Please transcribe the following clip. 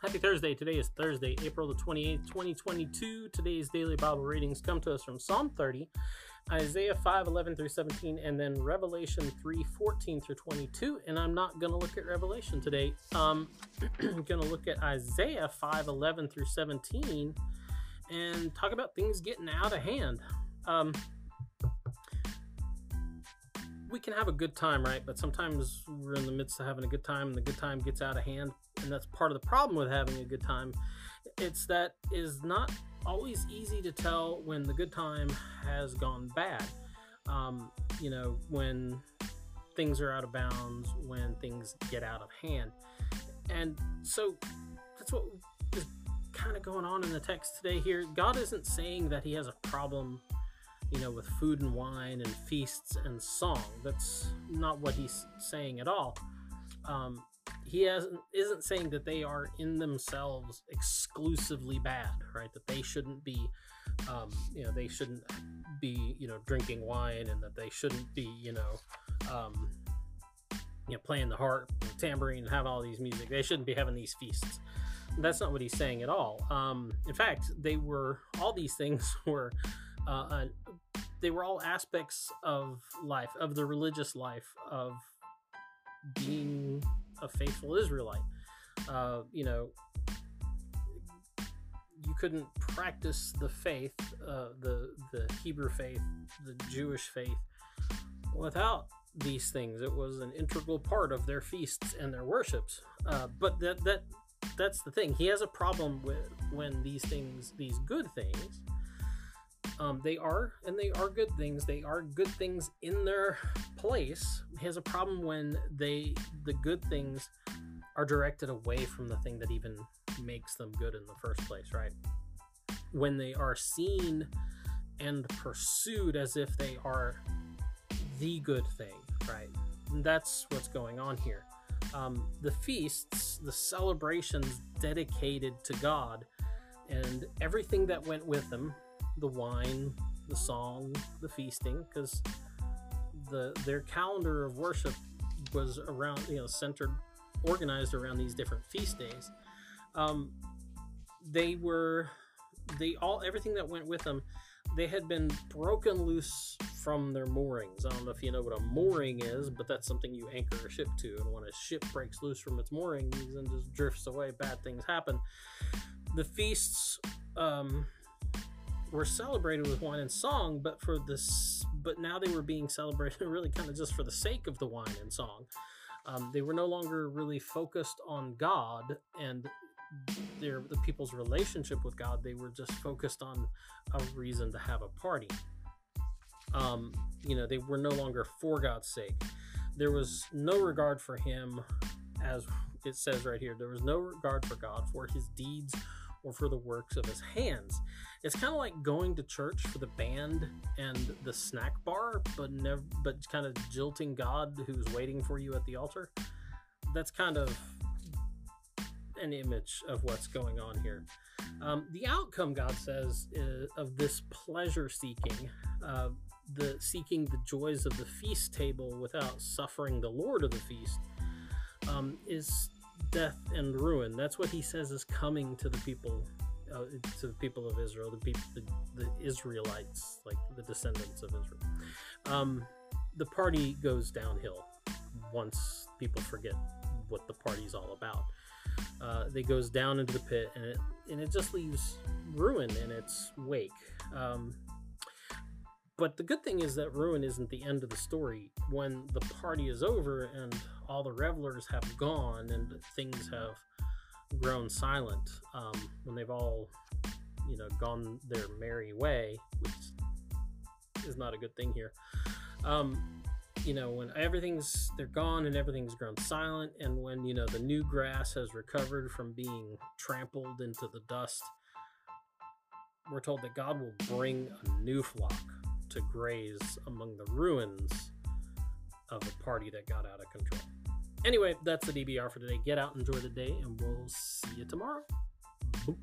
Happy Thursday. Today is Thursday, April the 28th, 2022. Today's daily Bible readings come to us from Psalm 30, Isaiah 5, 11 through 17, and then Revelation 3, 14 through 22. And I'm not going to look at Revelation today. Um, I'm going to look at Isaiah 5, 11 through 17 and talk about things getting out of hand. Um, we can have a good time, right? But sometimes we're in the midst of having a good time and the good time gets out of hand. And that's part of the problem with having a good time. It's that is not always easy to tell when the good time has gone bad. Um, you know, when things are out of bounds, when things get out of hand. And so that's what is kind of going on in the text today here. God isn't saying that he has a problem you know, with food and wine and feasts and song. That's not what he's saying at all. Um, he hasn't isn't saying that they are in themselves exclusively bad, right? That they shouldn't be, um, you know, they shouldn't be, you know, drinking wine, and that they shouldn't be, you know, um, you know, playing the harp, and tambourine, and having all these music. They shouldn't be having these feasts. That's not what he's saying at all. Um, in fact, they were all these things were uh, they were all aspects of life, of the religious life, of being a faithful Israelite. Uh, you know, you couldn't practice the faith, uh, the the Hebrew faith, the Jewish faith, without these things. It was an integral part of their feasts and their worships. Uh, but that that that's the thing. He has a problem with when these things, these good things, um, they are, and they are good things. They are good things in their place. He has a problem when they, the good things, are directed away from the thing that even makes them good in the first place, right? When they are seen and pursued as if they are the good thing, right? And that's what's going on here. Um, the feasts, the celebrations dedicated to God, and everything that went with them the wine, the song, the feasting, because the their calendar of worship was around, you know, centered, organized around these different feast days. Um, they were, they all everything that went with them. They had been broken loose from their moorings. I don't know if you know what a mooring is, but that's something you anchor a ship to. And when a ship breaks loose from its moorings and just drifts away, bad things happen. The feasts um, were celebrated with wine and song, but for this, but now they were being celebrated really kind of just for the sake of the wine and song. Um, they were no longer really focused on God and their the people's relationship with God. They were just focused on a reason to have a party. Um, you know, they were no longer for God's sake. There was no regard for Him, as it says right here. There was no regard for God for His deeds or for the works of his hands. It's kind of like going to church for the band and the snack bar, but never, but kind of jilting God who's waiting for you at the altar. That's kind of an image of what's going on here. Um, the outcome, God says, of this pleasure seeking, uh, the seeking the joys of the feast table without suffering the Lord of the feast, um, is death and ruin. That's what he says is coming to the people, uh, to the people of Israel, the people, the, the, Israelites, like the descendants of Israel. Um, the party goes downhill once people forget what the party's all about. Uh, it goes down into the pit, and it and it just leaves ruin in its wake. Um, but the good thing is that ruin isn't the end of the story. When the party is over and all the revelers have gone and things have grown silent, um, when they've all, you know, gone their merry way, which is not a good thing here. Um, you know, when everything's they're gone and everything's grown silent, and when you know the new grass has recovered from being trampled into the dust, we're told that God will bring a new flock to graze among the ruins of a party that got out of control. Anyway, that's the DBR for today. Get out, enjoy the day, and we'll see you tomorrow. Boop.